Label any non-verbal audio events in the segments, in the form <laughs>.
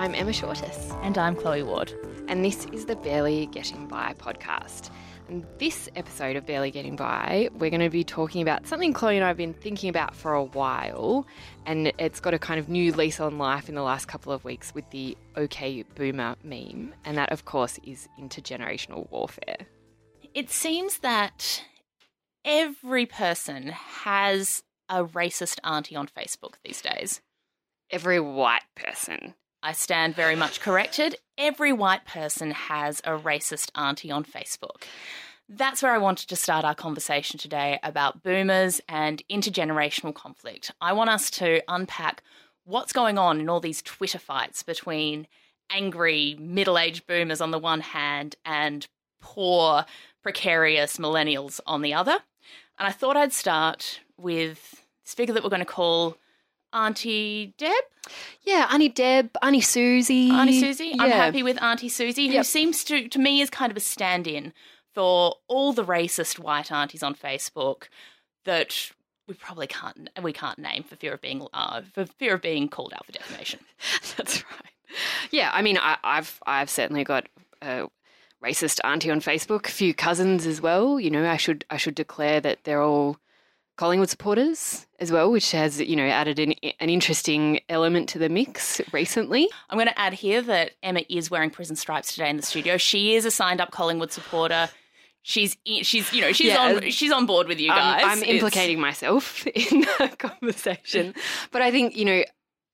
I'm Emma Shortis. And I'm Chloe Ward. And this is the Barely Getting By podcast. And this episode of Barely Getting By, we're going to be talking about something Chloe and I have been thinking about for a while. And it's got a kind of new lease on life in the last couple of weeks with the OK Boomer meme. And that, of course, is intergenerational warfare. It seems that every person has a racist auntie on Facebook these days. Every white person. I stand very much corrected. Every white person has a racist auntie on Facebook. That's where I wanted to start our conversation today about boomers and intergenerational conflict. I want us to unpack what's going on in all these Twitter fights between angry middle aged boomers on the one hand and poor, precarious millennials on the other. And I thought I'd start with this figure that we're going to call Auntie Deb. Yeah, Auntie Deb, Auntie Susie. Auntie Susie. I'm happy with Auntie Susie, who Yep. seems to, to me, is kind of a stand in for all the racist white aunties on Facebook that we probably can't we can't name for fear of being uh, for fear of being called out for defamation. <laughs> That's right. Yeah, I mean, I, I've I've certainly got a racist auntie on Facebook, a few cousins as well. You know, I should I should declare that they're all Collingwood supporters as well, which has you know added an, an interesting element to the mix recently. I'm going to add here that Emma is wearing prison stripes today in the studio. She is a signed up Collingwood supporter. She's she's you know she's Yeah. on she's on board with you I'm- guys. I'm, It's- implicating myself <laughs> in the conversation, but I think you know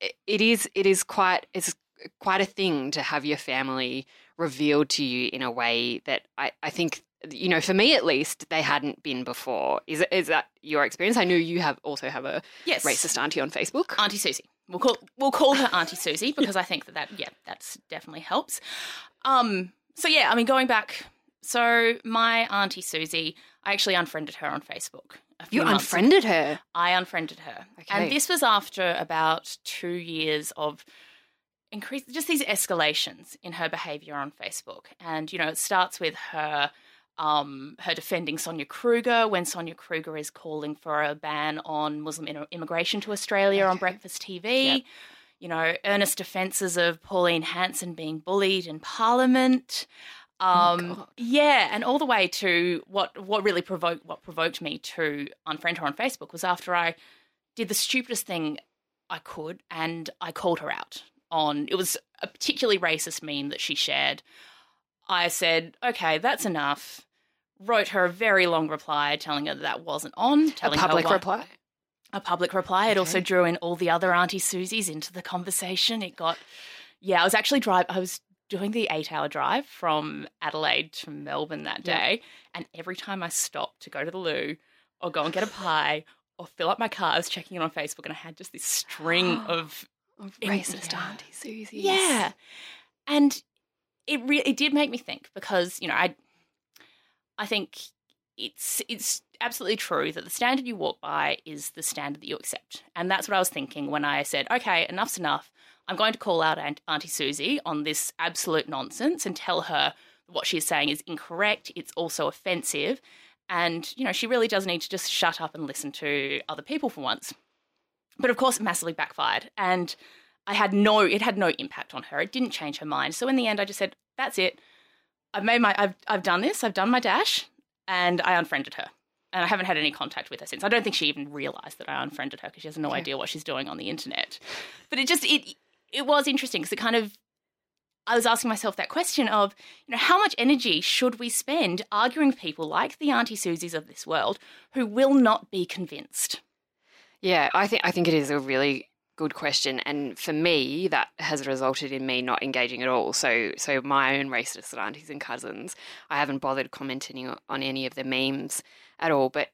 it, it is it is quite it's quite a thing to have your family revealed to you in a way that I, I think you know for me at least they hadn't been before. Is is that your experience? I know you have also have a yes racist auntie on Facebook. Auntie Susie. We'll call we'll call her Auntie Susie because I think that that yeah that's definitely helps. Um. So yeah, I mean going back. So my Auntie Susie, I actually unfriended her on Facebook. A few You unfriended her. I unfriended her. Okay. And this was after about two years of increase just these escalations in her behavior on Facebook. And, you know, it starts with her um, her defending Sonia Kruger when Sonia Kruger is calling for a ban on Muslim in- immigration to Australia on breakfast TV. Yep. You know, earnest defences of Pauline Hanson being bullied in Parliament. Um, Oh, yeah, and all the way to what what really provoked what provoked me to unfriend her on Facebook was after I did the stupidest thing I could, and I called her out on it was a particularly racist meme that she shared. I said, "Okay, that's enough." Wrote her a very long reply telling her that, that wasn't on. A Telling public her reply. a public reply. It Okay. also drew in all the other Auntie Susies into the conversation. It got, yeah, I was actually drive. I was doing the eight-hour drive from Adelaide to Melbourne that Yeah. day, and every time I stopped to go to the loo or go and get a pie or fill up my car, I was checking it on Facebook, and I had just this string <gasps> of Of racist yeah. auntie Susies. yeah, and it re- it did make me think because you know I I think it's it's absolutely true that the standard you walk by is the standard that you accept, and that's what I was thinking when I said, okay, enough's enough. I'm going to call out Aunt- Auntie Susie on this absolute nonsense and tell her what she's saying is incorrect. It's also offensive, and you know she really does need to just shut up and listen to other people for once. But of course, it massively backfired, and I had no, it had no impact on her. It didn't change her mind. So in the end, I just said, "That's it. I've made my, I've, I've done this. I've done my dash," and I unfriended her. And I haven't had any contact with her since. I don't think she even realised that I unfriended her because she has no Okay. idea what she's doing on the internet. But it just, it, it was interesting because it kind of, I was asking myself that question of, you know, how much energy should we spend arguing people like the Auntie Susies of this world who will not be convinced? Yeah, I think I think it is a really good question, and for me, that has resulted in me not engaging at all. So, so my own racist aunties and cousins, I haven't bothered commenting on any of the memes at all, but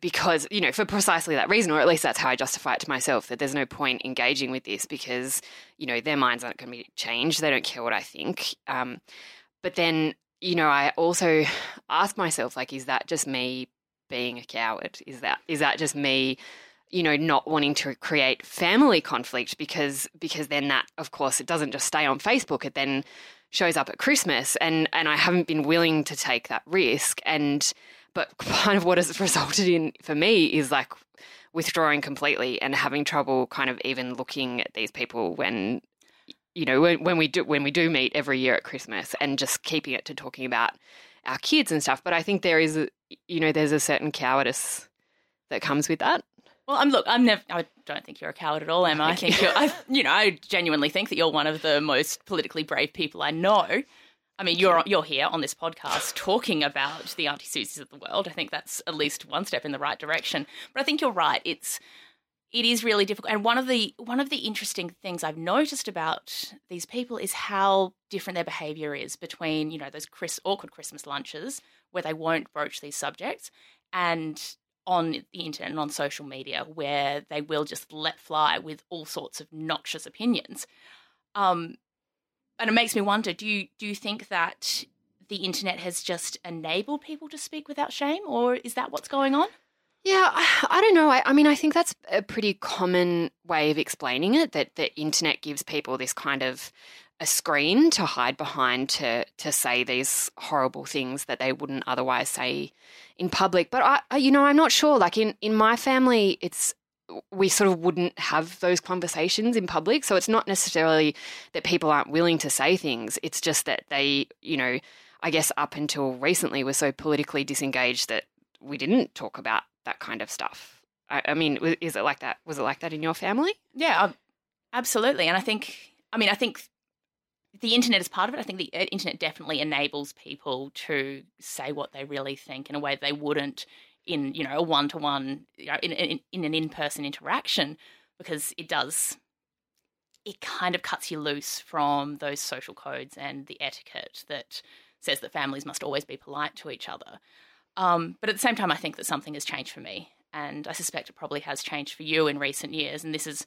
because you know for precisely that reason or at least that's how i justify it to myself that there's no point engaging with this because you know their minds aren't going to be changed they don't care what i think um, but then you know i also ask myself like is that just me being a coward is that is that just me you know not wanting to create family conflict because because then that of course it doesn't just stay on facebook it then shows up at christmas and and i haven't been willing to take that risk and but <laughs> kind of what has resulted in for me is like withdrawing completely and having trouble kind of even looking at these people when you know, when, when we do when we do meet every year at Christmas, and just keeping it to talking about our kids and stuff. But I think there is, you know, there's a certain cowardice that comes with that. Well, I'm look. I'm never. I don't think you're a coward at all, Emma. I think you're. I, you know, I genuinely think that you're one of the most politically brave people I know. I mean, you're you're here on this podcast talking about the Auntie Susies of the world. I think that's at least one step in the right direction. But I think you're right. It's it is really difficult. And one of the one of the interesting things I've noticed about these people is how different their behaviour is between you know those Chris, awkward Christmas lunches where they won't broach these subjects and on the internet and on social media where they will just let fly with all sorts of noxious opinions. Um, and it makes me wonder: do you do you think that the internet has just enabled people to speak without shame, or is that what's going on? Yeah, I, I don't know. I, I, mean, I think that's a pretty common way of explaining it. That the internet gives people this kind of a screen to hide behind to to say these horrible things that they wouldn't otherwise say in public. But I, you know, I'm not sure. Like in in my family, it's we sort of wouldn't have those conversations in public. So it's not necessarily that people aren't willing to say things. It's just that they, you know, I guess up until recently were so politically disengaged that we didn't talk about that kind of stuff. I, I mean, is it like that? Was it like that in your family? Yeah, absolutely. And I think, I mean, I think the internet is part of it. I think the uh, internet definitely enables people to say what they really think in a way they wouldn't in you know a one to one in in, in an in person interaction because it does it kind of cuts you loose from those social codes and the etiquette that says that families must always be polite to each other. Um, but at the same time, I think that something has changed for me, and I suspect it probably has changed for you in recent years. And this is,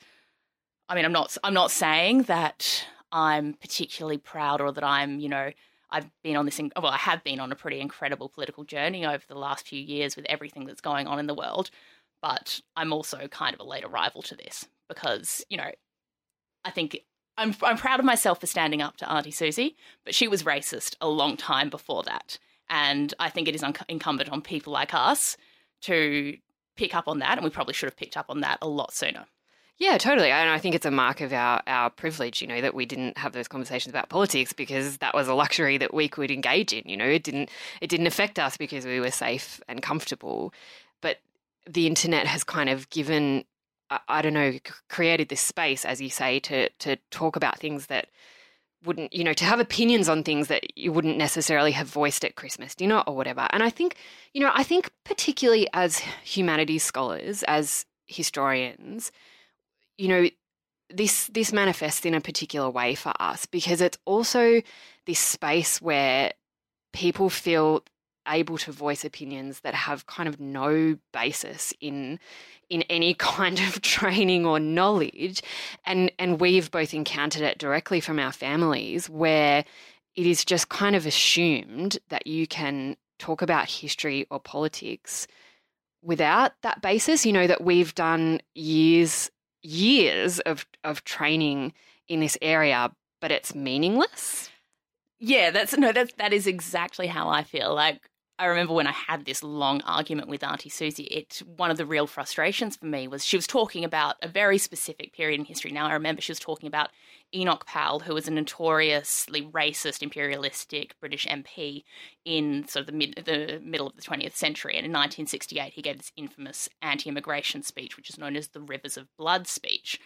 I mean, I'm not I'm not saying that I'm particularly proud or that I'm you know I've been on this, well, I have been on a pretty incredible political journey over the last few years with everything that's going on in the world. But I'm also kind of a late arrival to this because, you know, I think I'm, I'm proud of myself for standing up to Auntie Susie, but she was racist a long time before that. And I think it is un- incumbent on people like us to pick up on that. And we probably should have picked up on that a lot sooner. Yeah, totally. And I think it's a mark of our, our privilege, you know, that we didn't have those conversations about politics because that was a luxury that we could engage in. You know, it didn't it didn't affect us because we were safe and comfortable. But the internet has kind of given I, I don't know, created this space, as you say, to to talk about things that wouldn't, you know, to have opinions on things that you wouldn't necessarily have voiced at Christmas dinner or whatever. And I think, you know, I think particularly as humanities scholars, as historians, you know, this this manifests in a particular way for us because it's also this space where people feel able to voice opinions that have kind of no basis in in any <laughs> kind of training or knowledge. And and we've both encountered it directly from our families where it is just kind of assumed that you can talk about history or politics without that basis. You know that we've done years years of of training in this area, but it's meaningless. Yeah, that's no, that that is exactly how I feel. Like I remember when I had this long argument with Auntie Susie, it one of the real frustrations for me was she was talking about a very specific period in history. Now I remember she was talking about Enoch Powell, who was a notoriously racist, imperialistic British MP in sort of the mid the middle of the 20th century. And in 1968, he gave this infamous anti-immigration speech, which is known as the Rivers of Blood speech.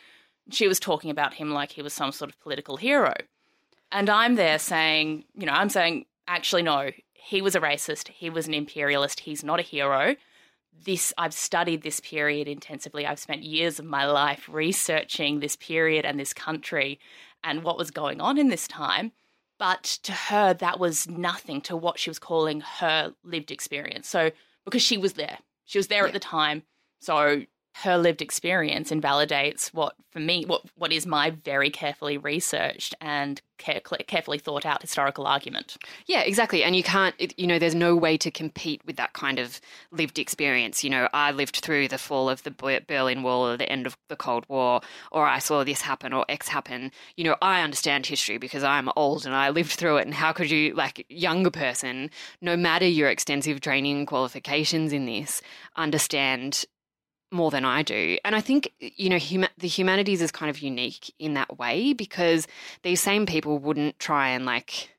She was talking about him like he was some sort of political hero. And I'm there saying, you know, I'm saying, actually, no, he was a racist, he was an imperialist, he's not a hero. This I've studied this period intensively. I've spent years of my life researching this period and this country and what was going on in this time. But to her, that was nothing to what she was calling her lived experience. So, because she was there, she was there yeah. at the time. So, her lived experience invalidates what for me what what is my very carefully researched and care, carefully thought out historical argument. Yeah exactly. And you can't you know there's no way to compete with that kind of lived experience. You know i lived through the fall of the berlin wall or the end of the cold war or i saw this happen or x happen. You know i understand history because i'm old and i lived through it. And how could you like younger person no matter your extensive training qualifications in this understand more than I do. And I think, you know, huma- the humanities is kind of unique in that way because these same people wouldn't try and like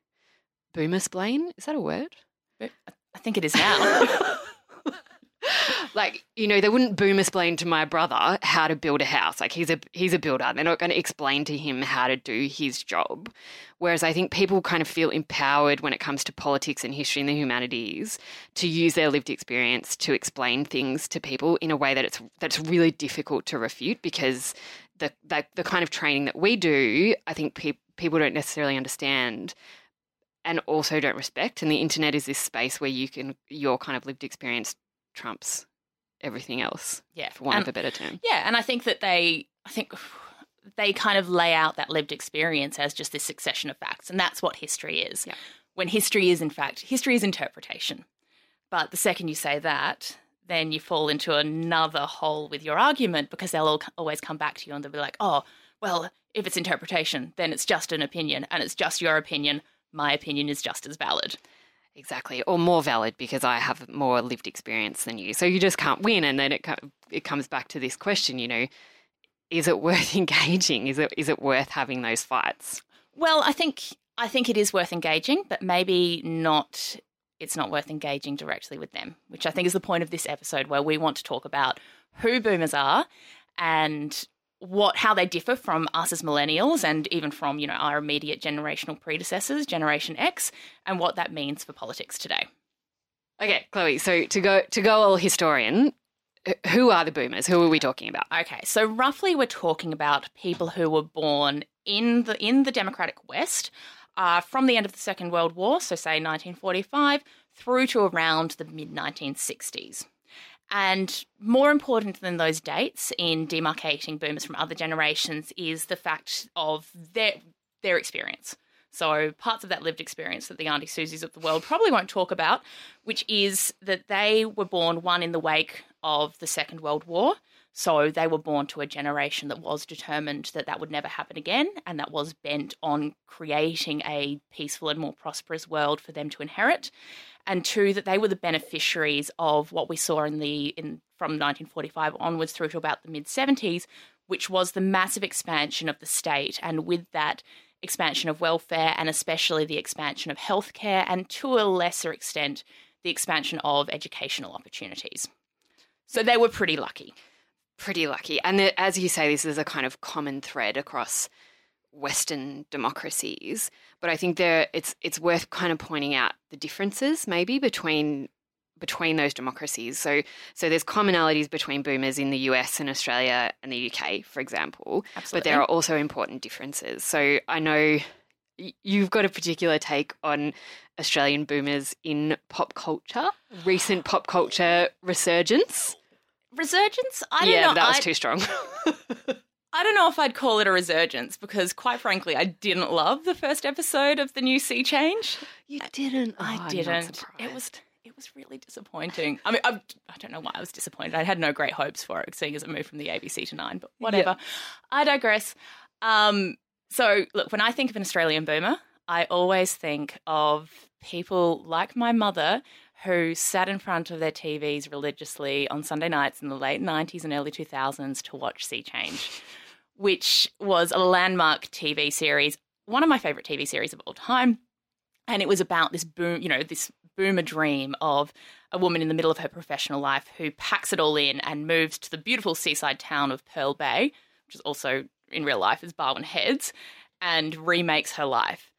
boomer splain. Is that a word? I think it is now. <laughs> <laughs> <laughs> like you know they wouldn't boom explain to my brother how to build a house. Like he's a he's a builder. They're not going to explain to him how to do his job. Whereas i think people kind of feel empowered when it comes to politics and history and the humanities to use their lived experience to explain things to people in a way that it's that's really difficult to refute because the the, the kind of training that we do i think pe- people don't necessarily understand and also don't respect. And the internet is this space where you can your kind of lived experience trumps everything else. Yeah, for want and, of a better term. Yeah, and I think that they, I think they kind of lay out that lived experience as just this succession of facts, and that's what history is. Yeah. When history is, in fact, history is interpretation. But the second you say that, then you fall into another hole with your argument because they'll all, always come back to you and they'll be like, oh, well, if it's interpretation, then it's just an opinion and it's just your opinion. My opinion is just as valid. Exactly, or more valid because I have more lived experience than you. So you just can't win, and then it it comes back to this question, you know, is it worth <laughs> engaging? Is it is it worth having those fights? Well, I think I think it is worth engaging, but maybe not. It's not worth engaging directly with them, which I think is the point of this episode, where we want to talk about who boomers are and what how they differ from us as millennials and even from you know our immediate generational predecessors generation x and what that means for politics today. Okay chloe so to go to go all historian who are the boomers? Who are we talking about? Okay so roughly we're talking about people who were born in the in the democratic west uh, from the end of the second world war so say 1945 through to around the mid 1960s and more important than those dates in demarcating boomers from other generations is the fact of their their experience. So parts of that lived experience that the Auntie Susies of the world probably won't talk about, which is that they were born one in the wake of the Second World War. So they were born to a generation that was determined that that would never happen again and that was bent on creating a peaceful and more prosperous world for them to inherit and two that they were the beneficiaries of what we saw in the in from 1945 onwards through to about the mid 70s which was the massive expansion of the state. And with that expansion of welfare and especially the expansion of healthcare and to a lesser extent the expansion of educational opportunities. So they were pretty lucky. Pretty lucky. And the, as you say this is a kind of common thread across Western democracies, but I think there it's it's worth kind of pointing out the differences maybe between between those democracies. So so there's commonalities between boomers in the US and Australia and the UK, for example. Absolutely. But there are also important differences. So I know you've got a particular take on Australian boomers in pop culture, recent pop culture resurgence. Resurgence? I don't yeah, know. Yeah, that was I, too strong. <laughs> I don't know if I'd call it a resurgence because, quite frankly, I didn't love the first episode of the new Sea Change. You didn't. Oh, I didn't. It was it was really disappointing. I mean, I, I, don't know why I was disappointed. I had no great hopes for it, seeing as it moved from the ABC to Nine. But whatever. Yep. I digress. Um, so, look, when I think of an Australian boomer, I always think of people like my mother who sat in front of their TVs religiously on Sunday nights in the late 90s and early 2000s to watch Sea Change, which was a landmark TV series, one of my favorite TV series of all time. And it was about this boom, you know, this boomer dream of a woman in the middle of her professional life who packs it all in and moves to the beautiful seaside town of Pearl Bay, which is also in real life is Barwon Heads, and remakes her life.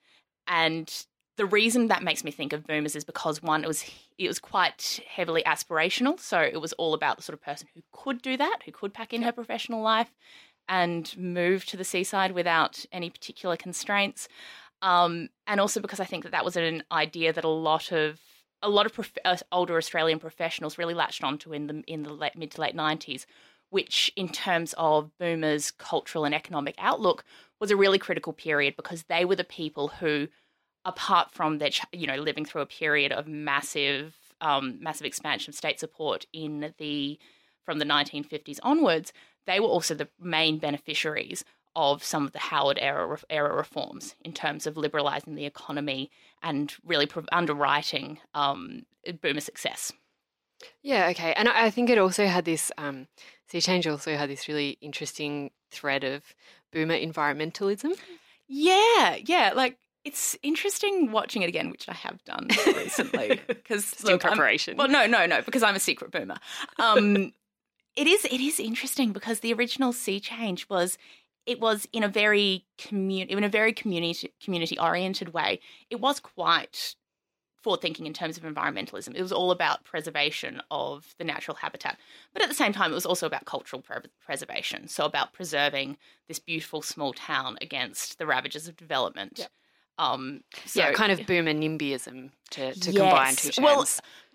And the reason that makes me think of boomers is because one, it was it was quite heavily aspirational. So it was all about the sort of person who could do that, who could pack in her professional life and move to the seaside without any particular constraints. Um, and also because I think that that was an idea that a lot of a lot of prof- uh, older Australian professionals really latched onto in the in the late, mid to late nineties, which in terms of boomers' cultural and economic outlook was a really critical period because they were the people who apart from their, you know, living through a period of massive, um, massive expansion of state support in the from the 1950s onwards, they were also the main beneficiaries of some of the Howard era era reforms in terms of liberalising the economy and really underwriting um, boomer success. Yeah, okay. And I think it also had this, um, Sea Change also had this really interesting thread of boomer environmentalism. Yeah, yeah. Like it's interesting watching it again, which I have done <laughs> recently because in preparation. Well, no, no, no, because I'm a secret boomer. Um, it is it is interesting because the original Sea Change was it was in a very commun- in a very community community oriented way. It was quite forward thinking in terms of environmentalism. It was all about preservation of the natural habitat, but at the same time, it was also about cultural pre- preservation. So about preserving this beautiful small town against the ravages of development. Yep. Um, so, yeah, kind of boomer NIMBYism to, to combine two Yes. terms. Well,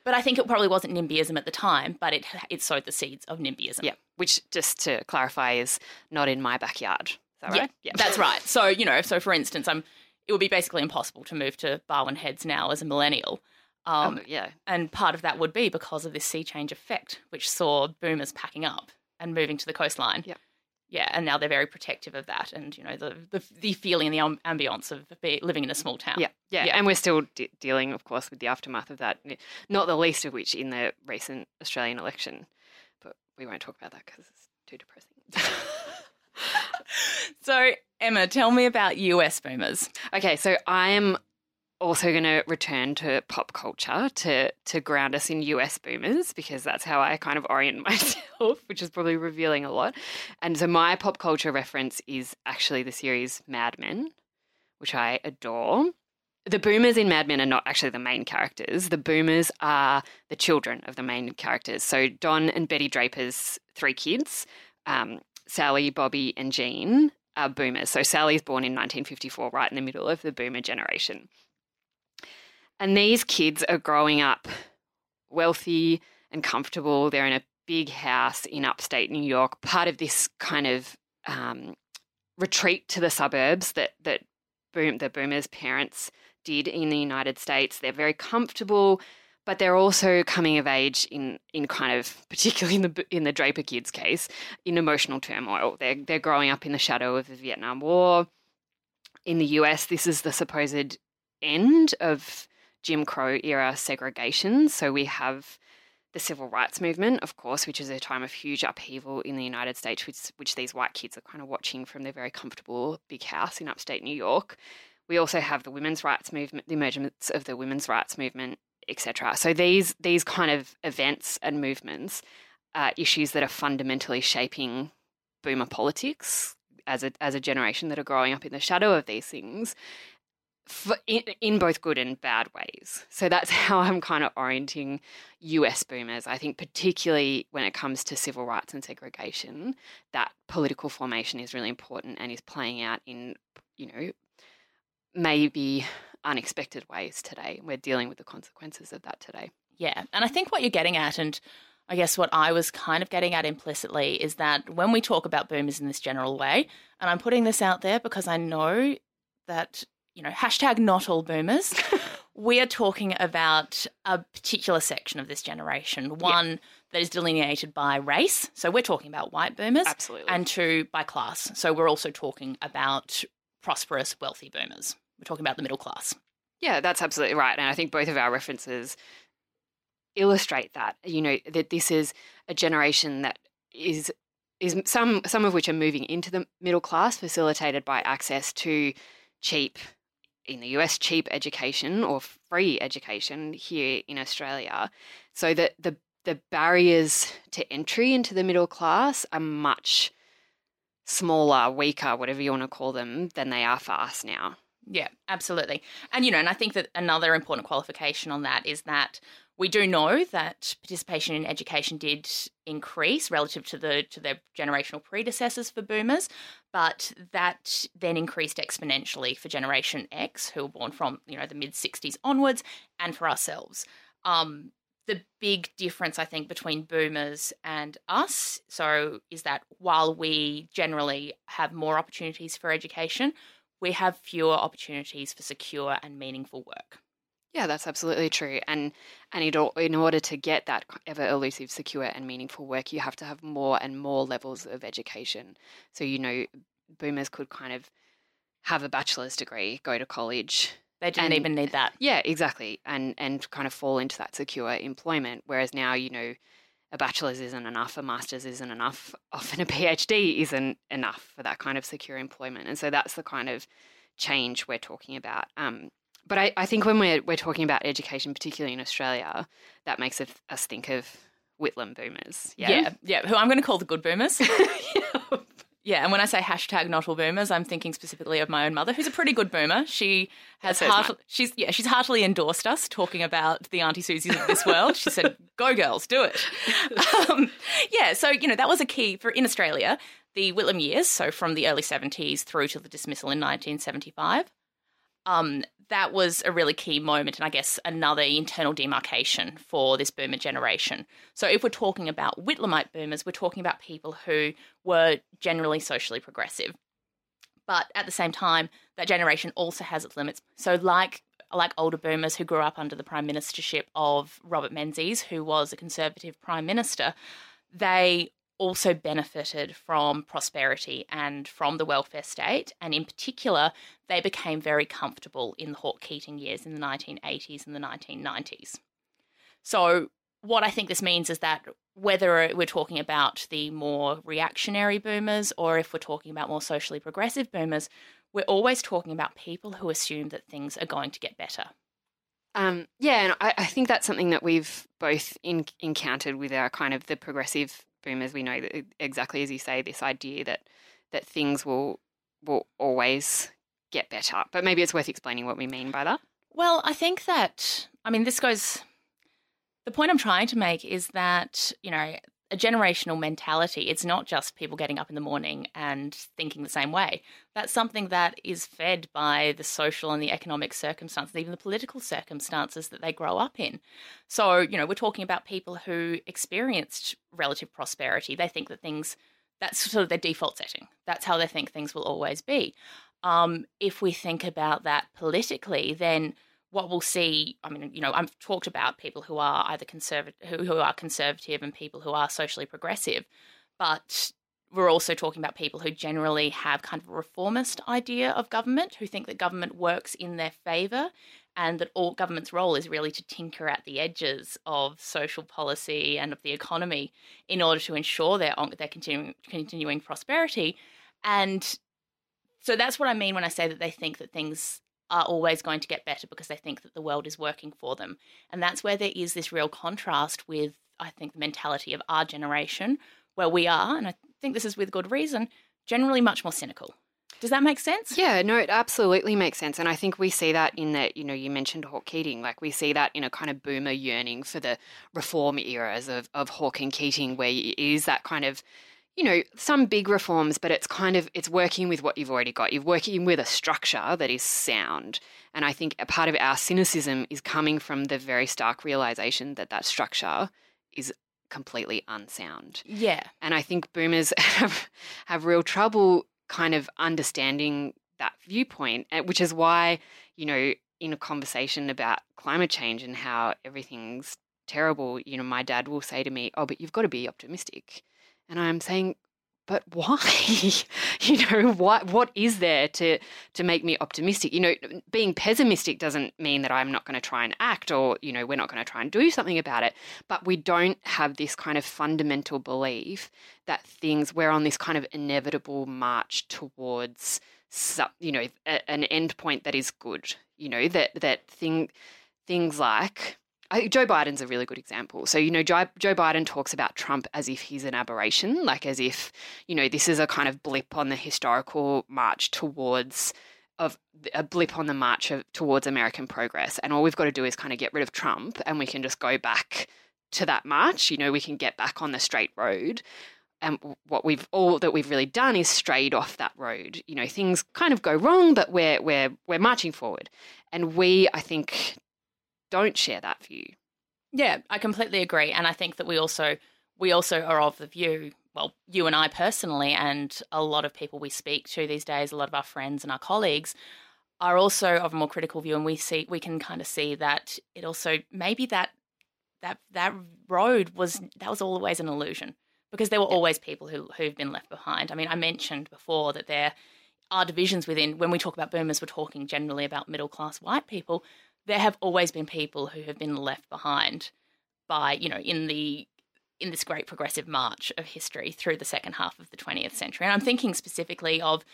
but I think it probably wasn't NIMBYism at the time, but it it sowed the seeds of NIMBYism. yeah, which just to clarify is not in my backyard. Is that Yeah, right? That's <laughs> right. So, you know, so for instance, I'm it would be basically impossible to move to Barwon Heads now as a millennial. Um, Um, yeah. and part of that would be because of this sea change effect, which saw boomers packing up and moving to the coastline. Yep. Yeah, and now they're very protective of that, and you know the the, the feeling and the am- ambience of living in a small town. Yeah, yeah, Yeah. and we're still de- dealing, of course, with the aftermath of that. Not the least of which in the recent Australian election, but we won't talk about that because it's too depressing. <laughs> So Emma, tell me about US boomers. okay, so I am also going to return to pop culture to to ground us in US boomers because that's how I kind of orient <laughs> myself, which is probably revealing a lot. And so my pop culture reference is actually the series Mad Men, which I adore. The boomers in Mad Men are not actually the main characters. The boomers are the children of the main characters. So Don and Betty Draper's three kids, um, Sally, Bobby, and Gene, are boomers. So Sally's born in 1954, right in the middle of the boomer generation. And these kids are growing up wealthy and comfortable. They're in a big house in upstate New York, part of this kind of um, retreat to the suburbs that that boom the boomers' parents did in the United States. They're very comfortable, but they're also coming of age in in kind of <laughs> particularly in the in the Draper kids' case in emotional turmoil. They're they're growing up in the shadow of the Vietnam War. In the US, this is the supposed end of Jim Crow era segregation. So we have the civil rights movement, of course, which is a time of huge upheaval in the United States, which, which these white kids are kind of watching from their very comfortable big house in upstate New York. We also have the women's rights movement, the emergence of the women's rights movement, etc. So these these kind of events and movements are issues that are fundamentally shaping boomer politics as a as a generation that are growing up in the shadow of these things for, in, in both good and bad ways. So that's <laughs> how I'm kind of orienting US boomers. I think, particularly when it comes to civil rights and segregation, that political formation is really important and is playing out in, you know, maybe unexpected ways today. We're dealing with the consequences of that today. Yeah. And I think what you're getting at, and I guess what I was kind of getting at implicitly, is that when we talk about boomers in this general way, and I'm putting this out there because I know that, you know, hashtag not all boomers, <laughs> we are talking about a particular section of this generation, one that is delineated by race. So we're talking about white boomers, Absolutely. and two by class. So we're also talking about prosperous, wealthy boomers. We're talking about the middle class. Yeah, that's absolutely right. And I think both of our references illustrate that. You know, that this is a generation that is is some some of which are moving into the middle class, facilitated by access to cheap in the US cheap education or free education here in Australia. So that the the barriers to entry into the middle class are much smaller, weaker, whatever you want to call them, than they are for us now. Yeah, absolutely. And you know, and I think that another important qualification on that is that we do know that participation in education did increase relative to the to their generational predecessors for boomers, but that then increased exponentially for generation X who were born from, you know, the mid 60s onwards and for ourselves. Um the big difference I think between boomers and us so is that while we generally have more opportunities for education, we have fewer opportunities for secure and meaningful work. Yeah, that's absolutely true. And and it, all- in order to get that ever elusive, secure, and meaningful work, you have to have more and more levels of education. So you know, boomers could kind of have a bachelor's degree, go to college, They didn't And- even need that. Yeah, exactly. And and kind of fall into that secure employment. Whereas now, you know, a bachelor's isn't enough, a master's isn't enough, <laughs> often a PhD isn't enough for that kind of secure employment. And so that's the kind of change we're talking about. Um, but I, I think when we're we're talking about education, particularly in Australia, that makes us, think of Whitlam boomers. Yeah. yeah, yeah, Who I'm going to call the good boomers. <laughs> Yeah, and when I say hashtag not all boomers, I'm thinking specifically of my own mother, who's a pretty good boomer. She has heart- she's yeah, she's heartily endorsed us talking about the Auntie Susies of this <laughs> world. She said, "Go girls, do it." Um, yeah, so you know that was a key for in Australia the Whitlam years, so from the early 70s through to the dismissal in 1975. Um, that was a really key moment, and I guess another internal demarcation for this boomer generation. So, if we're talking about Whitlamite boomers, we're talking about people who were generally socially progressive. But at the same time, that generation also has its limits. So, like like older boomers who grew up under the prime ministership of Robert Menzies, who was a conservative prime minister, they also benefited from prosperity and from the welfare state. And in particular, they became very comfortable in the Hawke Keating years in the 1980s and the 1990s. So, what I think this means is that whether we're talking about the more reactionary boomers or if we're talking about more socially progressive boomers, we're always talking about people who assume that things are going to get better. Um, yeah, and I, I think that's something that we've both in, encountered with our kind of the progressive boomers. We know exactly as you say, this idea that that things will will always get better. But maybe it's worth explaining what we mean by that. Well, I think that, I mean, this goes, the point I'm trying to make is that, you know, a generational mentality, it's not just people getting up in the morning and thinking the same way. That's something that is fed by the social and the economic circumstances, even the political circumstances that they grow up in. So, you know, we're talking about people who experienced relative prosperity. They think that things, that's sort of their default setting. That's how they think things will always be. Um, if we think about that politically, then what we'll see, I mean, you know, I've talked about people who are either conservative, who, are conservative, and people who are socially progressive, but we're also talking about people who generally have kind of a reformist idea of government, who think that government works in their favour, and that all government's role is really to tinker at the edges of social policy and of the economy in order to ensure their their continuing continuing prosperity, and so that's what I mean when I say that they think that things are always going to get better because they think that the world is working for them. And that's where there is this real contrast with, I think, the mentality of our generation, where we are, and I think this is with good reason, generally much more cynical. Does that make sense? Yeah, no, it absolutely makes sense. And I think we see that in that, you know, you mentioned Hawke Keating. Like we see that in a kind of boomer yearning for the reform eras of, of Hawke and Keating, where it is that kind of, you know, some big reforms, but it's kind of it's working with what you've already got. You're working with a structure that is sound. And I think a part of our cynicism is coming from the very stark realization that that structure is completely unsound. Yeah. And I think boomers <laughs> have, have real trouble kind of understanding that viewpoint, uh, which is why, you know, in a conversation about climate change and how everything's terrible, you know, my dad will say to me, Oh, but you've got to be optimistic. And I'm saying, but why? <laughs> you know, what what is there to to make me optimistic? You know, being pessimistic doesn't mean that I'm not going to try and act or, you know, we're not going to try and do something about it. But we don't have this kind of fundamental belief that things we're on this kind of inevitable march towards some, you know, a, an end point that is good. You know, that that thing things like I think Joe Biden's a really good example. So, you know, Joe, Joe Biden talks about Trump as if he's an aberration, like as if, you know, this is a kind of blip on the historical march towards of a blip on the march of, towards American progress. And all we've got to do is kind of get rid of Trump and we can just go back to that march. You know, we can get back on the straight road. And what we've all that we've really done is strayed off that road. You know, things kind of go wrong, but we're we're we're marching forward. And we, I think, don't share that view. Yeah, I completely agree, and I think that we also we also are of the view. Well, you and I personally, and a lot of people we speak to these days, a lot of our friends and our colleagues, are also of a more critical view, and we see we can kind of see that it also maybe that that that road was that was always an illusion because there were always people who who've been left behind. I mean, I mentioned before that there are divisions within, when we talk about boomers, we're talking generally about middle class white people. There have always been people who have been left behind by, you know, in the in this great progressive march of history through the second half of the 20th century. And I'm thinking specifically of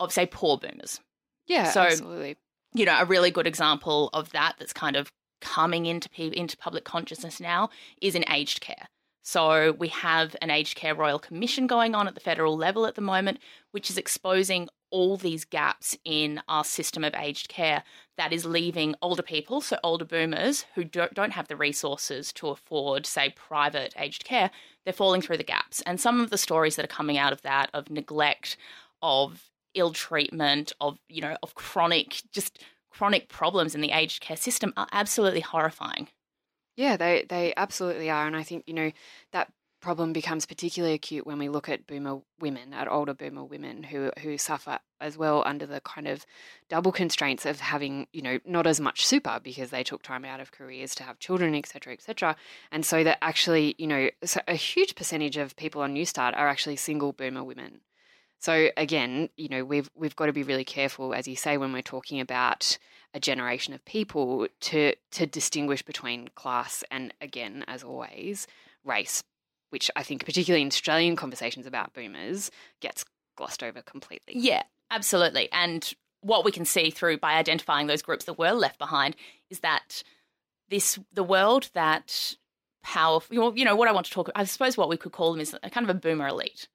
of say poor boomers. Yeah, So- absolutely. You know, a really good example of that that's kind of coming into pe- into public consciousness now is in aged care. So we have an aged care royal commission going on at the federal level at the moment, which is exposing all these gaps in our system of aged care that is leaving older people, so older boomers who don't, don't have the resources to afford, say, private aged care, they're falling through the gaps. And some of the stories that are coming out of that, of neglect, of ill treatment, of, you know, of chronic, just chronic problems in the aged care system are absolutely horrifying. Yeah, they they absolutely are, and I think you know that problem becomes particularly acute when we look at boomer women, at older boomer women who who suffer as well under the kind of double constraints of having you know not as much super because they took time out of careers to have children, etc., etc., and so that actually you know so a huge percentage of people on Newstart are actually single boomer women. So again, you know, we've we've got to be really careful, as you say, when we're talking about a generation of people to to distinguish between class and again, as always, race, which I think particularly in Australian conversations about boomers gets glossed over completely. Yeah, absolutely. And what we can see through by identifying those groups that were left behind is that this the world that powerful you know what I want to talk I suppose what we could call them is a kind of a boomer elite.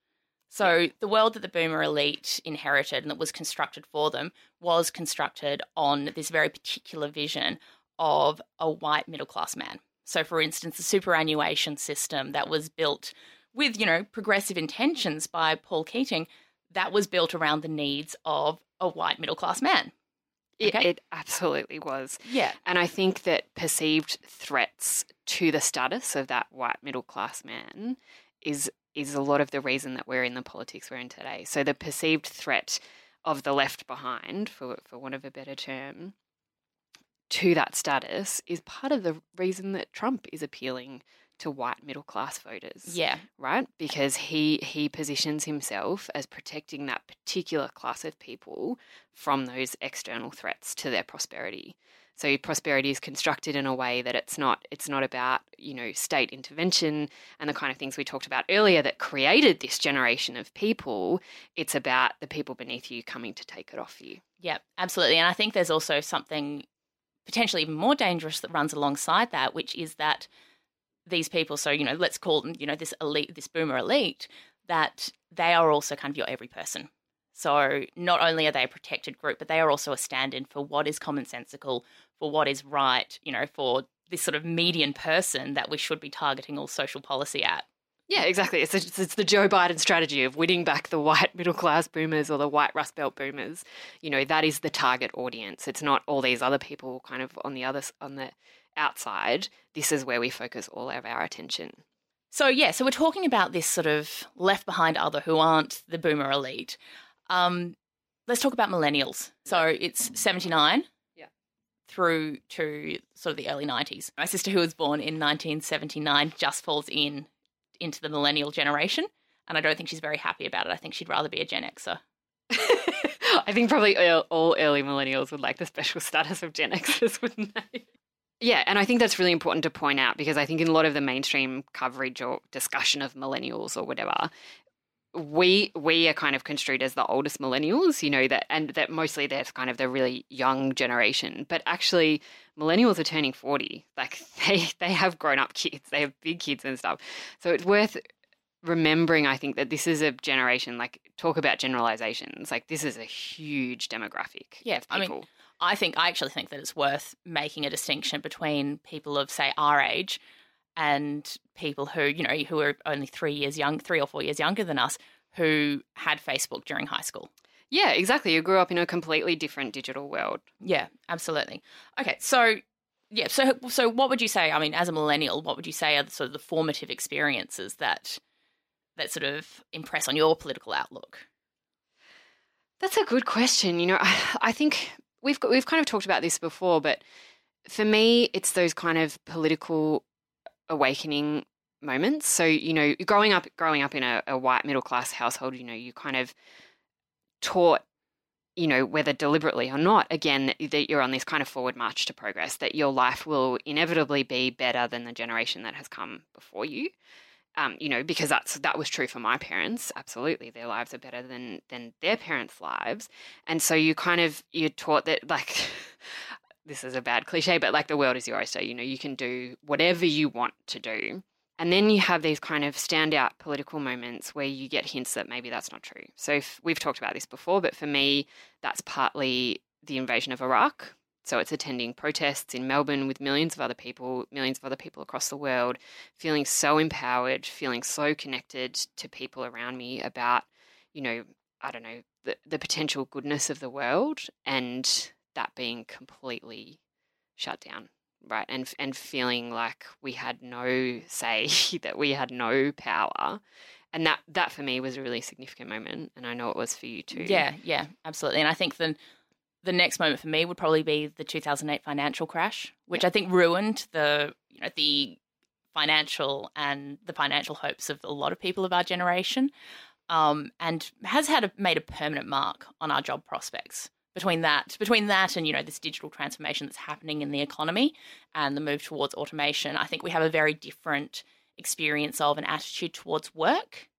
So the world that the boomer elite inherited and that was constructed for them was constructed on this very particular vision of a white middle class man. So for instance, the superannuation system that was built with, you know, progressive intentions by Paul Keating that was built around the needs of a white middle class man. It, Okay. it absolutely was. Yeah. And I think that perceived threats to the status of that white middle class man is is a lot of the reason that we're in the politics we're in today. So the perceived threat of the left behind, for for want of a better term, to that status is part of the reason that Trump is appealing to white middle class voters Yeah. right because he he positions himself as protecting that particular class of people from those external threats to their prosperity so prosperity is constructed in a way that it's not it's not about you know state intervention and the kind of things we talked about earlier that created this generation of people it's about the people beneath you coming to take it off you Yeah, absolutely. And I think there's also something potentially even more dangerous that runs alongside that, which is that these people, so, you know, let's call them, you know, this elite, this boomer elite, that they are also kind of your every person. So not only are they a protected group, but they are also a stand in for what is commonsensical, for what is right, you know, for this sort of median person that we should be targeting all social policy at. Yeah, exactly. It's, it's, it's the Joe Biden strategy of winning back the white middle class boomers or the white Rust Belt boomers. You know, that is the target audience. It's not all these other people kind of on the other on the outside. This is where we focus all of our attention. So yeah, so we're talking about this sort of left behind other who aren't the boomer elite. Um, let's talk about millennials. So it's seventy nine. Through to sort of the early nineties. My sister, who was born in nineteen seventy nine, just falls in into the millennial generation, and I don't think she's very happy about it. I think she'd rather be a Gen Xer. <laughs> I think probably all early millennials would like the special status of Gen Xers, <laughs> wouldn't they? Yeah, and I think that's really important to point out because I think in a lot of the mainstream coverage or discussion of millennials or whatever, we we are kind of construed as the oldest millennials, you know that, and that mostly that's kind of the really young generation. But actually, millennials are turning forty. Like <laughs> they they have grown up kids, they have big kids and stuff. So it's worth remembering. I think that this is a generation. Like talk about generalizations. Like this is a huge demographic. Yeah, of I mean, people. I think I actually think that it's worth making a distinction between people of say our age and people who you know who are only three years young, three or four years younger than us, who had Facebook during high school. yeah, exactly. You grew up in a completely different digital world. Yeah, absolutely. Okay, so yeah, so so what would you say? I mean, as a millennial, what would you say are the, sort of the formative experiences that that sort of impress on your political outlook? That's a good question. You know, I, I think we've got, we've kind of talked about this before, but for me, it's those kind of political awakening moments. So you know, growing up growing up in a, a white middle class household, you know, you kind of taught you know, whether deliberately or not, again, that, you're on this kind of forward march to progress, that your life will inevitably be better than the generation that has come before you. Um, you know, because that's that was true for my parents. Absolutely, their lives are better than than their parents' lives, and so you kind of you're taught that like <laughs> this is a bad cliche, but like the world is your oyster. You know, you can do whatever you want to do, and then you have these kind of standout political moments where you get hints that maybe that's not true. So we've talked about this before, but for me, that's partly the invasion of Iraq. So it's attending protests in Melbourne with millions of other people, millions of other people across the world, feeling so empowered, feeling so connected to people around me about, you know, I don't know, the, the potential goodness of the world and that being completely shut down right? And and feeling like we had no <laughs> say that we had no power. And that that for me was a really significant moment and i know it was for you too. Yeah yeah absolutely. And i think the the next moment for me would probably be the 2008 financial crash which i think ruined the you know the financial and the financial hopes of a lot of people of our generation um, and has had a, made a permanent mark on our job prospects between that between that and you know this digital transformation that's happening in the economy and the move towards automation i think we have a very different experience of an attitude towards work.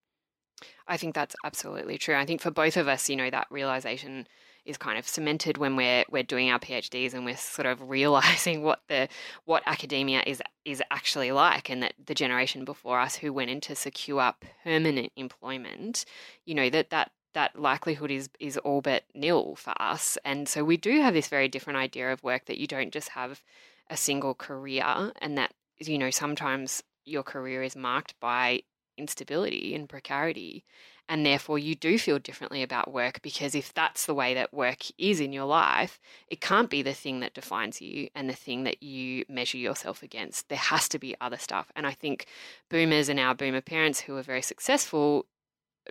I think that's absolutely true. I think for both of us you know that realization is kind of cemented when we're we're doing our PhDs and we're sort of <laughs> realizing what the what academia is is actually like and that the generation before us who went into secure permanent employment you know that that that likelihood is is all but nil for us. And so we do have this very different idea of work that you don't just have a single career and that you know sometimes your career is marked by instability and precarity. And therefore you do feel differently about work because if that's the way that work is in your life it can't be the thing that defines you and the thing that you measure yourself against. There has to be other stuff. And i think boomers and our boomer parents who are very successful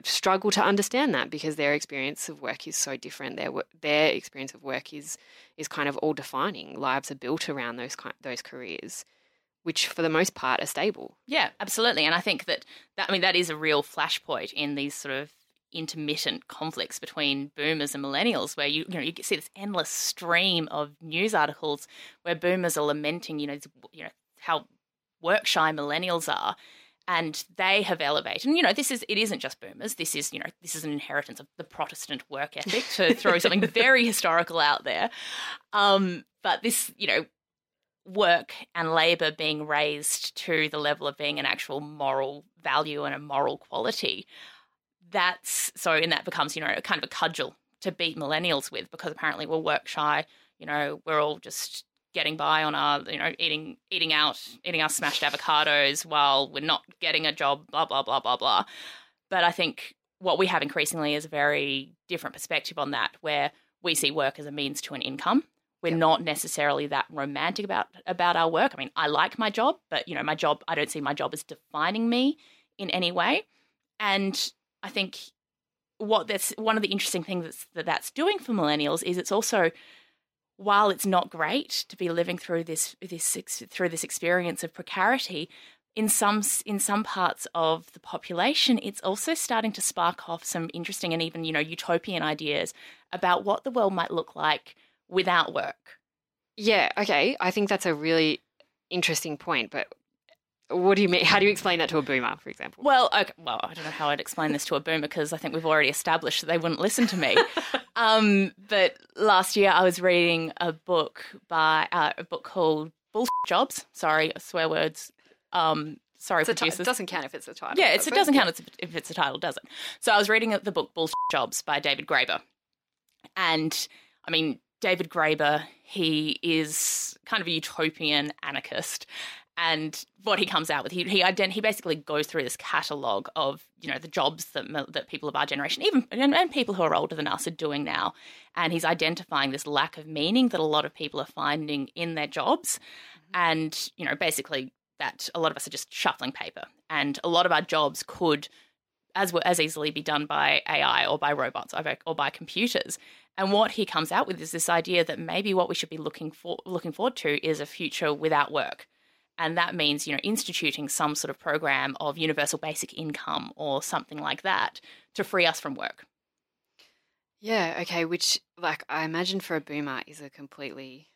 struggle to understand that because their experience of work is so different. Their their experience of work is is kind of all defining. Lives are built around those those careers, which for the most part are stable. Yeah, absolutely. And I think that that I mean that is a real flashpoint in these sort of intermittent conflicts between boomers and millennials where you you know you see this endless stream of news articles where boomers are lamenting you know you know how work shy millennials are and they have elevated and you know this is it isn't just boomers. This is you know this is an inheritance of the protestant work ethic to <laughs> throw something very historical out there. Um, but this you know work and labor being raised to the level of being an actual moral value and a moral quality that's so and that becomes you know a kind of a cudgel to beat millennials with because apparently we're work shy you know we're all just getting by on our, you know, eating eating out, eating our smashed avocados while we're not getting a job, blah blah blah blah blah. But I think what we have increasingly is a very different perspective on that, where we see work as a means to an income. We're yep. not necessarily that romantic about about our work. I mean, I like my job, but you know, my job, I don't see my job as defining me in any way. And I think what that's one of the interesting things that's, that that's doing for millennials is it's also while it's not great to be living through this this through this experience of precarity, in some in some parts of the population, it's also starting to spark off some interesting and even you know utopian ideas about what the world might look like without work. Yeah, okay. I think that's a really interesting point, but what do you mean? How do you explain that to a boomer, for example? Well, okay, well, I don't know how I'd explain this to a boomer because I think we've already established that they wouldn't listen to me. <laughs> um, but last year I was reading a book by uh, a book called Bullshit Jobs. Sorry, swear words. Um, sorry, it's producers. T- it doesn't count if it's a title. Yeah, it doesn't count if it's a title, does it? So I was reading the book Bullshit Jobs by David Graeber, and I mean David Graeber, he is kind of a utopian anarchist, and what he comes out with he he ident- he basically goes through this catalog of you know the jobs that that people of our generation even and, and, people who are older than us are doing now. And he's identifying this lack of meaning that a lot of people are finding in their jobs. Mm-hmm. and you know basically that a lot of us are just shuffling paper. And a lot of our jobs could as as easily be done by AI or by robots or by, or by computers. And what he comes out with is this idea that maybe what we should be looking for looking forward to is a future without work and that means, you know, instituting some sort of program of universal basic income or something like that to free us from work. Yeah, okay, which like I imagine for a boomer is a completely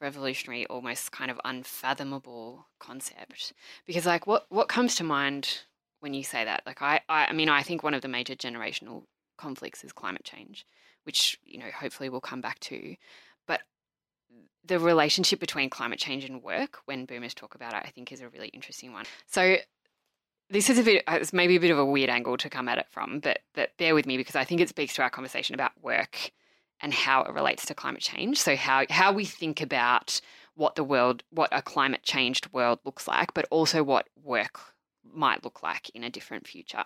revolutionary, almost kind of unfathomable concept. Because like what what comes to mind when you say that? Like I, I I mean I think one of the major generational conflicts is climate change, which, you know, hopefully we'll come back to. The relationship between climate change and work when boomers talk about it, I think is a really interesting one. So this is a bit uh, it's maybe a bit of a weird angle to come at it from, but but bear with me because I think it speaks to our conversation about work and how it relates to climate change. So how how we think about what the world what a climate changed world looks like, but also what work might look like in a different future.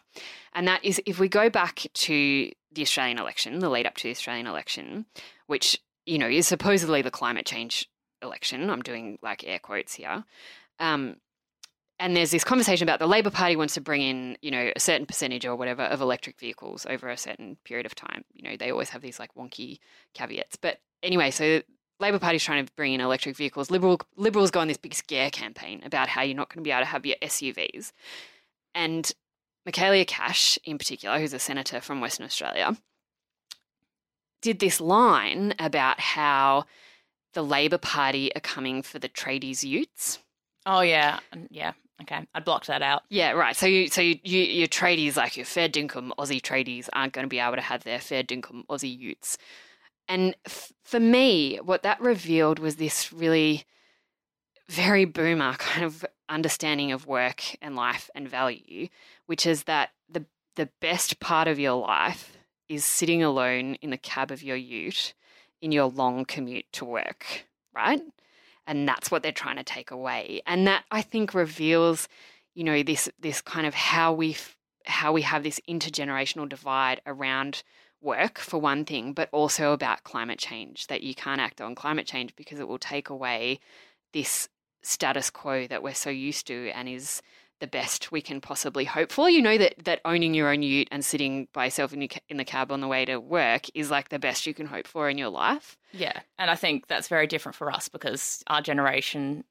And that is if we go back to the Australian election, the lead up to the Australian election, which, you know, is supposedly the climate change election. I'm doing like air quotes here. Um, and there's this conversation about the Labor Party wants to bring in, you know, a certain percentage or whatever of electric vehicles over a certain period of time. You know, they always have these like wonky caveats. But anyway, so Labor Party's trying to bring in electric vehicles. Liberal liberals go on this big scare campaign about how you're not going to be able to have your SUVs. And Michaelia Cash, in particular, who's a senator from Western Australia, did this line about how the Labor Party are coming for the tradies utes. Oh yeah, yeah. Okay, I blocked that out. Yeah, right. So you, so you, you, your tradies, like your fair dinkum Aussie tradies, aren't going to be able to have their fair dinkum Aussie utes. And f- for me, what that revealed was this really very boomer <laughs> kind of understanding of work and life and value, which is that the the best part of your life is sitting alone in the cab of your ute in your long commute to work, right? And that's what they're trying to take away. And that I think reveals, you know, this this kind of how we how we have this intergenerational divide around work for one thing, but also about climate change, that you can't act on climate change because it will take away this status quo that we're so used to and is the best we can possibly hope for. You know that that owning your own ute and sitting by yourself in, your, in the cab on the way to work is like the best you can hope for in your life. Yeah, and I think that's very different for us because our generation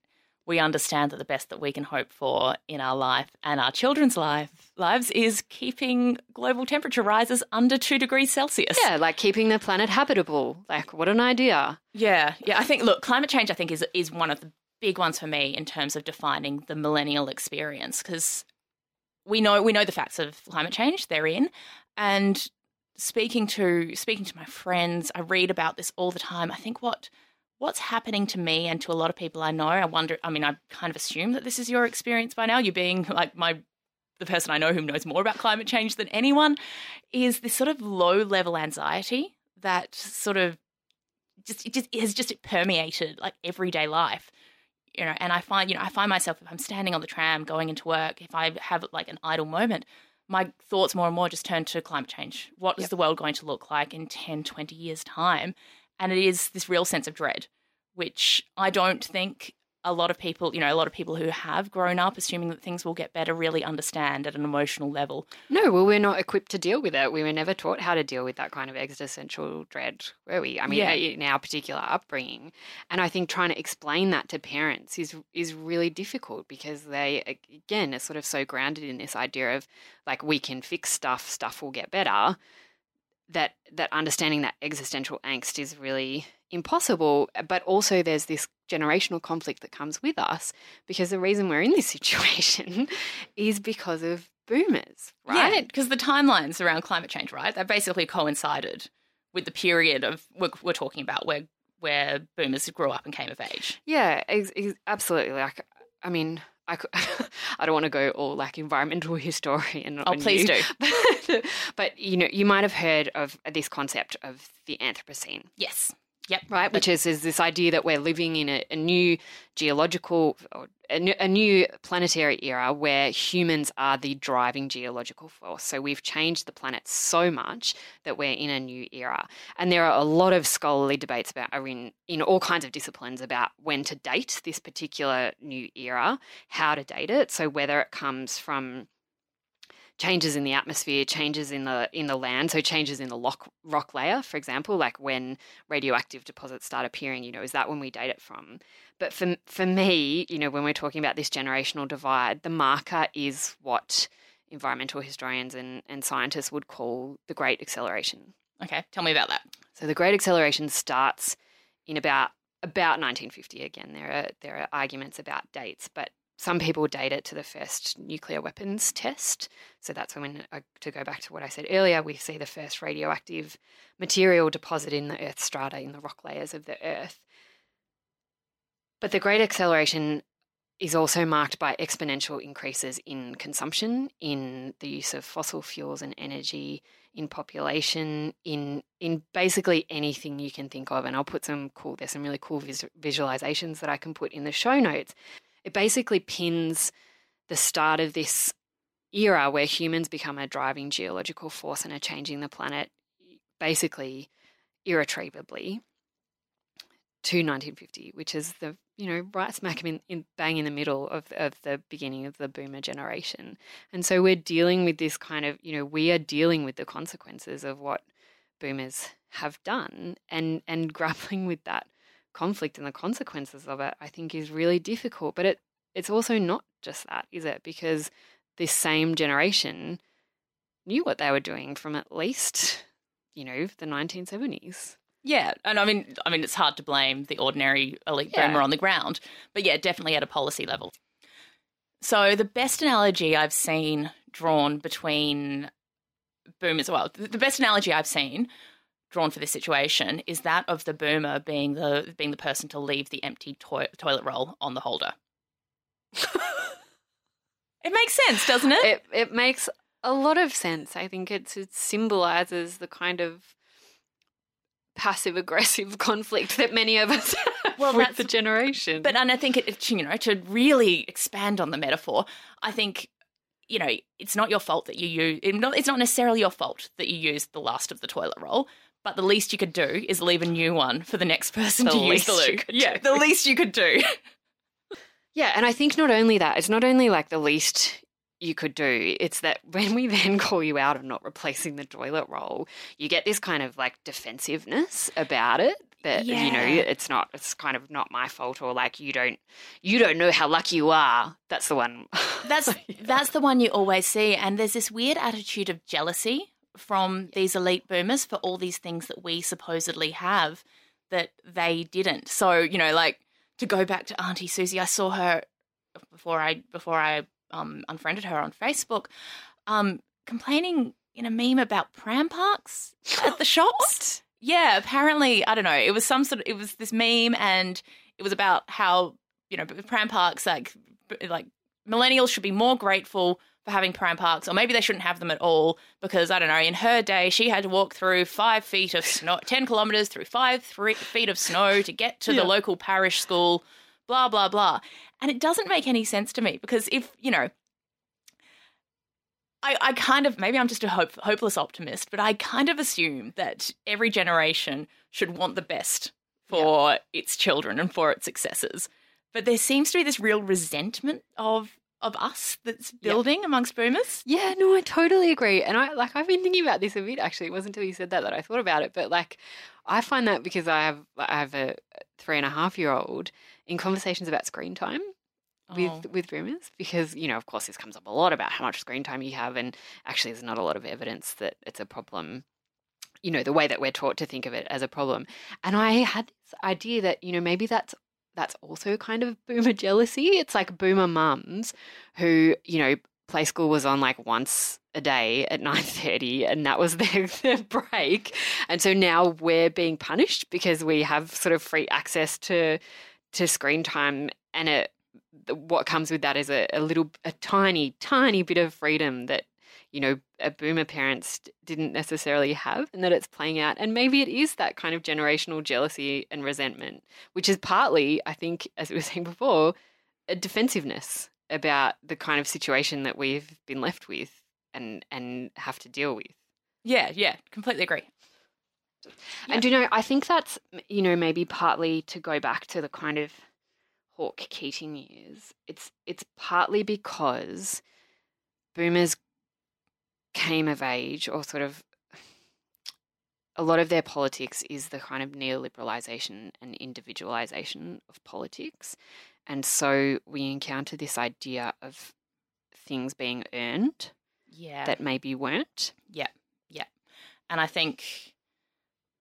we understand that the best that we can hope for in our life and our children's life, lives is keeping global temperature rises under two degrees Celsius. Yeah, like keeping the planet habitable. Like, what an idea. Yeah, yeah. I think, look, climate change, I think, is, is one of the big ones for me in terms of defining the millennial experience because we know we know the facts of climate change they're in and speaking to speaking to my friends i read about this all the time i think what what's happening to me and to a lot of people I know. I wonder, I mean, I kind of assume that this is your experience by now. You being like my the person I know who knows more about climate change than anyone is this sort of low level anxiety that sort of just it just it has just permeated like everyday life. You know, and I find, you know, I find myself if I'm standing on the tram going into work, if I have like an idle moment, my thoughts more and more just turn to climate change. What is yep. the world going to look like in 10, 20 years' time? And it is this real sense of dread, which I don't think a lot of people, you know, a lot of people who have grown up assuming that things will get better really understand at an emotional level. No, well, we're not equipped to deal with it. We were never taught how to deal with that kind of existential dread, were we? I mean, yeah. in our particular upbringing, and I think trying to explain that to parents is is really difficult because they, again, are sort of so grounded in this idea of like we can fix stuff, stuff will get better that that understanding that existential angst is really impossible but also there's this generational conflict that comes with us because the reason we're in this <laughs> situation is because of boomers right yeah because the timelines around climate change right they basically coincided with the period of we're, we're talking about where where boomers grew up and came of age yeah ex- ex- absolutely like i mean I, could, <laughs> I don't want to go all like environmental <laughs> historian. Oh, please you. do. but you know, you might have heard of this concept of the Anthropocene. Yes. Yep. Right, which is, is this idea that we're living in a, a new geological, a new, a new planetary era where humans are the driving geological force. So we've changed the planet so much that we're in a new era. And there are a lot of scholarly debates about are in, in all kinds of disciplines about when to date this particular new era, how to date it. So whether it comes from changes in the atmosphere, changes in the in the land, so changes in the lock, rock layer, for example, like when radioactive deposits start appearing, you know, is that when we date it from? But for for me, you know, when we're talking about this generational divide, the marker is what environmental historians and, and scientists would call the great acceleration. Okay, tell me about that. So the Great Acceleration starts in about about 1950. Again, there are there are arguments about dates, but some people date it to the first nuclear weapons test. So that's when, to go back to what I said earlier, we see the first radioactive material deposit in the Earth strata, in the rock layers of the Earth. But the Great Acceleration is also marked by exponential increases in consumption, in the use of fossil fuels and energy, in population, in in basically anything you can think of. And I'll put some cool. There's some really cool vis- visualizations that I can put in the show notes it basically pins the start of this era where humans become a driving geological force and are changing the planet basically irretrievably to 1950, which is the you know right smack in, in bang in the middle of of the beginning of the boomer generation, and so we're dealing with this kind of you know we are dealing with the consequences of what boomers have done and and <laughs> grappling with that conflict and the consequences of it, I think is really difficult. But it it's also not just that, is it? Because this same generation knew what they were doing from at least, you know, the 1970s. Yeah, and I mean, I mean, it's hard to blame the ordinary elite yeah. boomer on the ground, but yeah, definitely at a policy level. So the best analogy I've seen drawn between boomers, well, the best analogy I've seen drawn for this situation is that of the boomer being the being the person to leave the empty to- toilet roll on the holder. <laughs> it makes sense, doesn't it? It it makes a lot of sense. I think it's, it symbolizes the kind of passive aggressive <laughs> conflict that many of us <laughs> have well, with the generation. But and I think it, you know to really expand on the metaphor, I think you know it's not your fault that you use. It's not necessarily your fault that you used the last of the toilet roll. But the least you could do is leave a new one for the next person the to use the loo. Yeah, the least you could do. <laughs> yeah, and I think not only that, it's not only like the least you could do, it's that when we then <laughs> call you out on not replacing the toilet roll, you get this kind of like defensiveness about it that yeah. you know it's not it's kind of not my fault or like you don't you don't know how lucky you are that's the one <laughs> that's yeah. that's the one you always see and there's this weird attitude of jealousy from these elite boomers for all these things that we supposedly have that they didn't. So, you know, like to go back to Auntie Susie, I saw her before I before I um, unfriended her on Facebook, um, complaining in a meme about pram parks at the <laughs> shops. Yeah, apparently, I don't know. It was some sort of it was this meme, and it was about how you know pram parks like like millennials should be more grateful for having prime parks, or maybe they shouldn't have them at all because I don't know. In her day, she had to walk through five feet of snow, <laughs> ten kilometers through five three feet of snow to get to yeah. the local parish school. Blah blah blah, and it doesn't make any sense to me because if you know. I, I kind of maybe I'm just a hope, hopeless optimist, but I kind of assume that every generation should want the best for yeah. its children and for its successors. But there seems to be this real resentment of of us that's building yep. amongst boomers. Yeah, no, I totally agree. And I like I've been thinking about this a bit actually. It wasn't until you said that that I thought about it. But like I find that because I have I have a three and a half year old in conversations about screen time with oh. with boomers because you know of course this comes up a lot about how much screen time you have and actually there's not a lot of evidence that it's a problem you know the way that we're taught to think of it as a problem and i had this idea that you know maybe that's that's also kind of boomer jealousy. It's like boomer mums who, you know, play school was on like once a day at <laughs> 9.30 and that was <laughs> their, their break and so now we're being punished because we have sort of free access to to screen time and it what comes with that is a, a little a tiny tiny bit of freedom that you know, a boomer parents didn't necessarily have, and that it's playing out. And maybe it is that kind of generational jealousy and resentment, which is partly, I think, as we were <laughs> saying before, a defensiveness about the kind of situation that we've been left with and and have to deal with. Yeah, yeah, completely agree. Yeah. And you know, I think that's you know maybe partly to go back to the kind of Hawke Keating years. It's it's partly because boomers came of age or sort of a lot of their politics is the kind of neoliberalization and individualization of politics. And so we encounter this idea of things being earned yeah. that maybe weren't. Yeah, yeah. And I think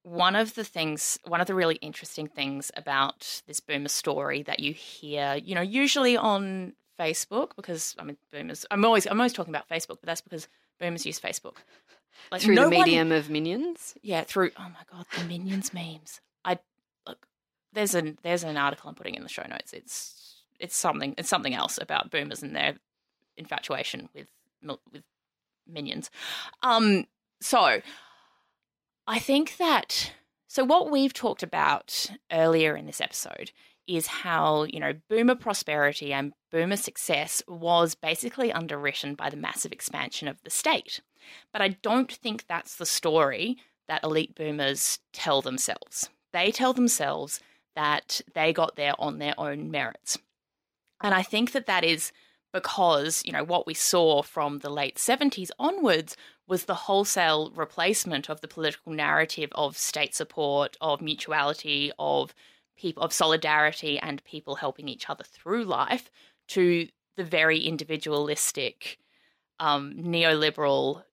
one of the things, one of the really interesting things about this boomer story that you hear, you know, usually on Facebook, because I mean, boomers, I'm always, I'm always talking about Facebook, but that's because boomers use Facebook. <laughs> Like through no the medium one, <laughs> of minions? Yeah, through, oh my God, the minions memes. I, look, there's an, there's an article I'm putting in the show notes. It's, it's something, it's something else about boomers and their infatuation with, with minions. Um, so I think that so what we've talked about earlier in this episode is how, you know, boomer prosperity and boomer success was basically underwritten by the massive expansion of the state. But I don't think that's the story that elite boomers tell themselves. They tell themselves that they got there on their own merits. And I think that that is because, you know, what we saw from the late 70s onwards was the wholesale replacement of the political narrative of state support, of mutuality, of people of solidarity and people helping each other through life to the very individualistic um, neoliberal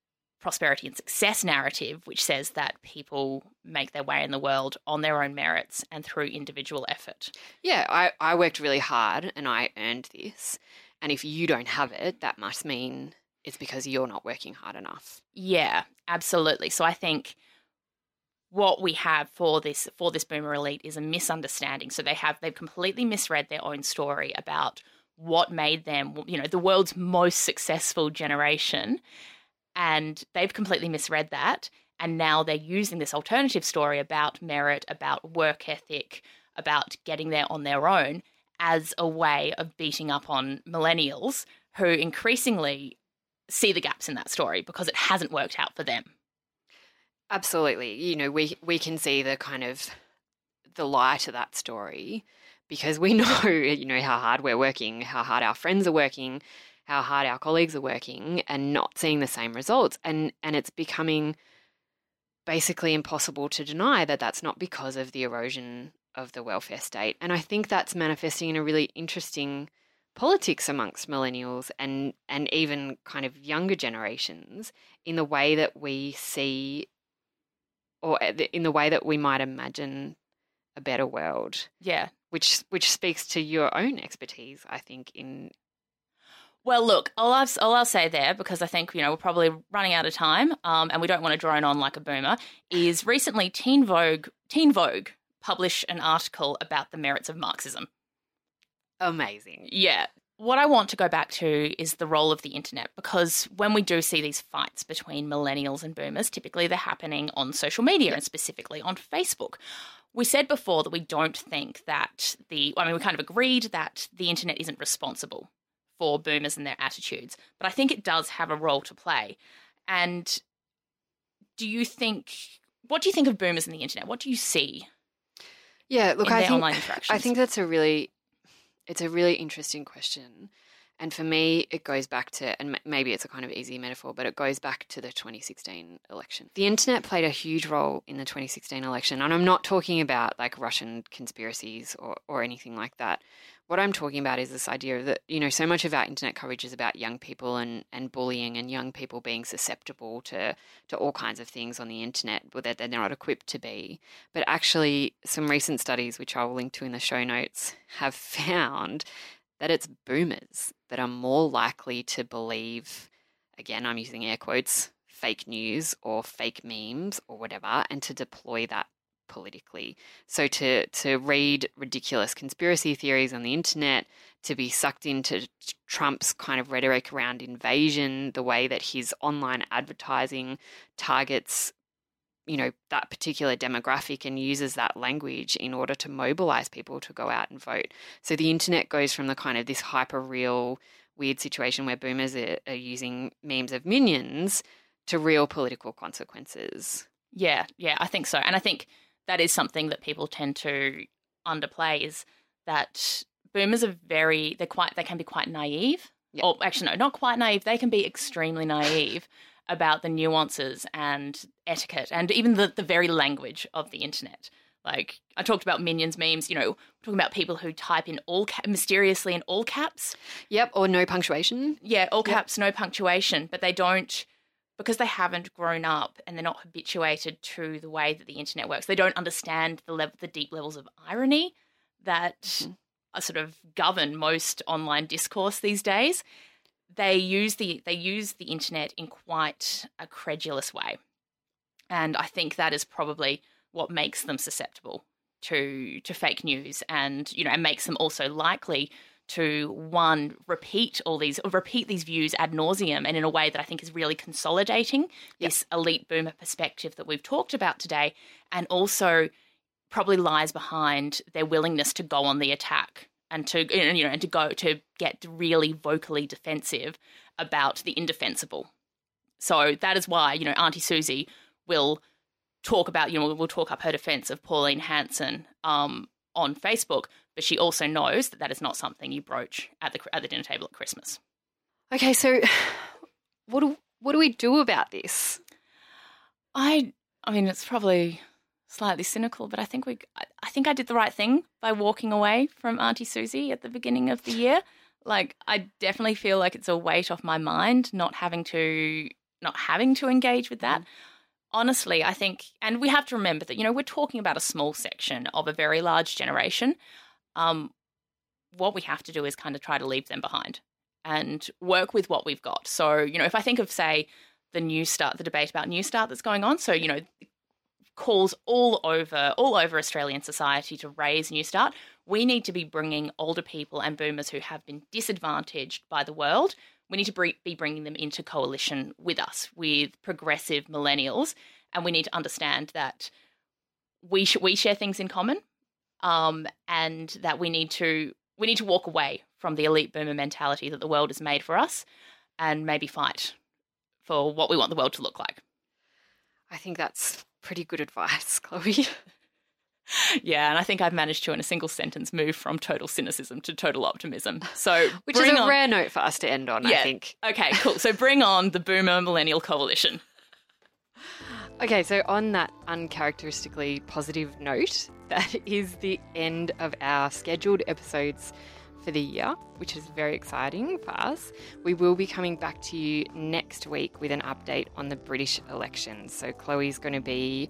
prosperity and success narrative, which says that people make their way in the world on their own merits and through individual effort. Yeah, I, I worked really hard and I earned this. And if you don't have it, that must mean it's because you're not working hard enough. Yeah, absolutely. So I think what we have for this for this boomer elite is a misunderstanding. So they have they've completely misread their own story about what made them, you know, the world's most successful generation. And they've completely misread that. And now they're using this alternative story about merit, about work ethic, about getting there on their own as a way of beating up on millennials who increasingly see the gaps in that story because it hasn't worked out for them. Absolutely. You know, we we can see the kind of the lie to that story because we <laughs> know, you know, how hard we're working, how hard our friends are working, how hard our colleagues are working and not seeing the same results and and it's becoming basically impossible to deny that that's not because of the erosion of the welfare state. And I think that's manifesting in a really interesting politics amongst millennials and and even kind of younger generations in the way that we see or in the way that we might imagine a better world. Yeah, which which speaks to your own expertise, I think. In well, look, all, I've, all I'll say there, because I think you know we're probably running out of time, um, and we don't want to drone on like a boomer. Is recently Teen Vogue, Teen Vogue published an article about the merits of Marxism. Amazing. Yeah. What I want to go back to is the role of the internet because when we do see these fights between millennials and boomers, typically they're happening on social media and specifically on Facebook. We said before that we don't think that the, I mean, we kind of agreed that the internet isn't responsible for boomers and their attitudes, but I think it does have a role to play. And do you think, what do you think of boomers and the internet? What do you see? Yeah, look, I think, I think that's a really it's a really interesting question. And for me, it goes back to, and maybe it's a kind of easy metaphor, but it goes back to the 2016 election. The internet played a huge role in the 2016 election. And I'm not talking about like Russian conspiracies or, or anything like that. What I'm talking about is this idea that, you know, so much of our internet coverage is about young people and, and bullying and young people being susceptible to, to all kinds of things on the internet that they're not equipped to be. But actually, some recent studies, which I will link to in the show notes, have <laughs> found that it's boomers that are more likely to believe, again, I'm using air quotes, fake news or fake memes or whatever, and to deploy that politically. So to to read ridiculous conspiracy theories on the internet, to be sucked into Trump's kind of rhetoric around invasion, the way that his online advertising targets you know that particular demographic and uses that language in order to mobilize people to go out and vote. So the internet goes from the kind of this hyper real weird situation where boomers are, are using memes of minions to real political consequences. Yeah, yeah, I think so. And I think that is something that people tend to underplay is that boomers are very they're quite they can be quite naive. Yep. Or actually no, not quite naive. They can be extremely naive <laughs> about the nuances and etiquette and even the, the very language of the internet. Like I talked about minions memes, you know, talking about people who type in all ca- mysteriously in all caps. Yep, or no punctuation. Yeah, all caps, yep. no punctuation, but they don't because they haven't grown up and they're not habituated to the way that the internet works. They don't understand the level, the deep levels of irony that mm-hmm. sort of govern most online discourse these days. They use the they use the internet in quite a credulous way, and I think that is probably what makes them susceptible to to fake news, and you know, and makes them also likely to one repeat all these repeat these views ad nauseum and in a way that I think is really consolidating yep. this elite boomer perspective that we've talked about today, and also probably lies behind their willingness to go on the attack and to you know and to go to get really vocally defensive about the indefensible. So that is why you know Auntie Susie will talk about you know we'll talk up her defense of Pauline Hanson um, on Facebook but she also knows that that is not something you broach at the at the dinner table at Christmas. Okay, so what do what do we do about this? I I mean, it's probably slightly cynical, but I think we I think I did the right thing by walking away from Auntie Susie at the beginning of the year. Like I definitely feel like it's a weight off my mind not having to not having to engage with that. Mm. Honestly, I think and we have to remember that you know we're talking about a small section of a very large generation um, what we have to do is kind of try to leave them behind and work with what we've got. So, you know, if I think of, say, the Newstart the debate about Newstart that's going on, so, you know, calls all over all over Australian society to raise Newstart. We need to be bringing older people and boomers who have been disadvantaged by the world. We need to be bringing them into coalition with us, with progressive millennials, and we need to understand that we sh- we share things in common um, and that we need to we need to walk away from the elite boomer mentality that the world has made for us, and maybe fight for what we want the world to look like. I think that's pretty good advice, <laughs> Chloe. yeah, and I think I've managed to, in a single sentence, move from total cynicism to total optimism. So, <laughs> which is a on... rare note for us to end on. Yeah. I think. Okay, cool. So, bring on the Boomer Millennial Coalition. <laughs> Okay, so on that uncharacteristically positive note, that is the end of our scheduled episodes for the year, which is very exciting for us. We will be coming back to you next week with an update on the British elections. So, Chloe's going to be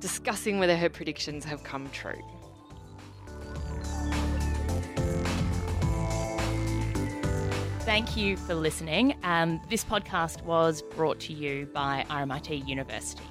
discussing whether her predictions have come true. Thank you for listening. Um, this podcast was brought to you by RMIT University.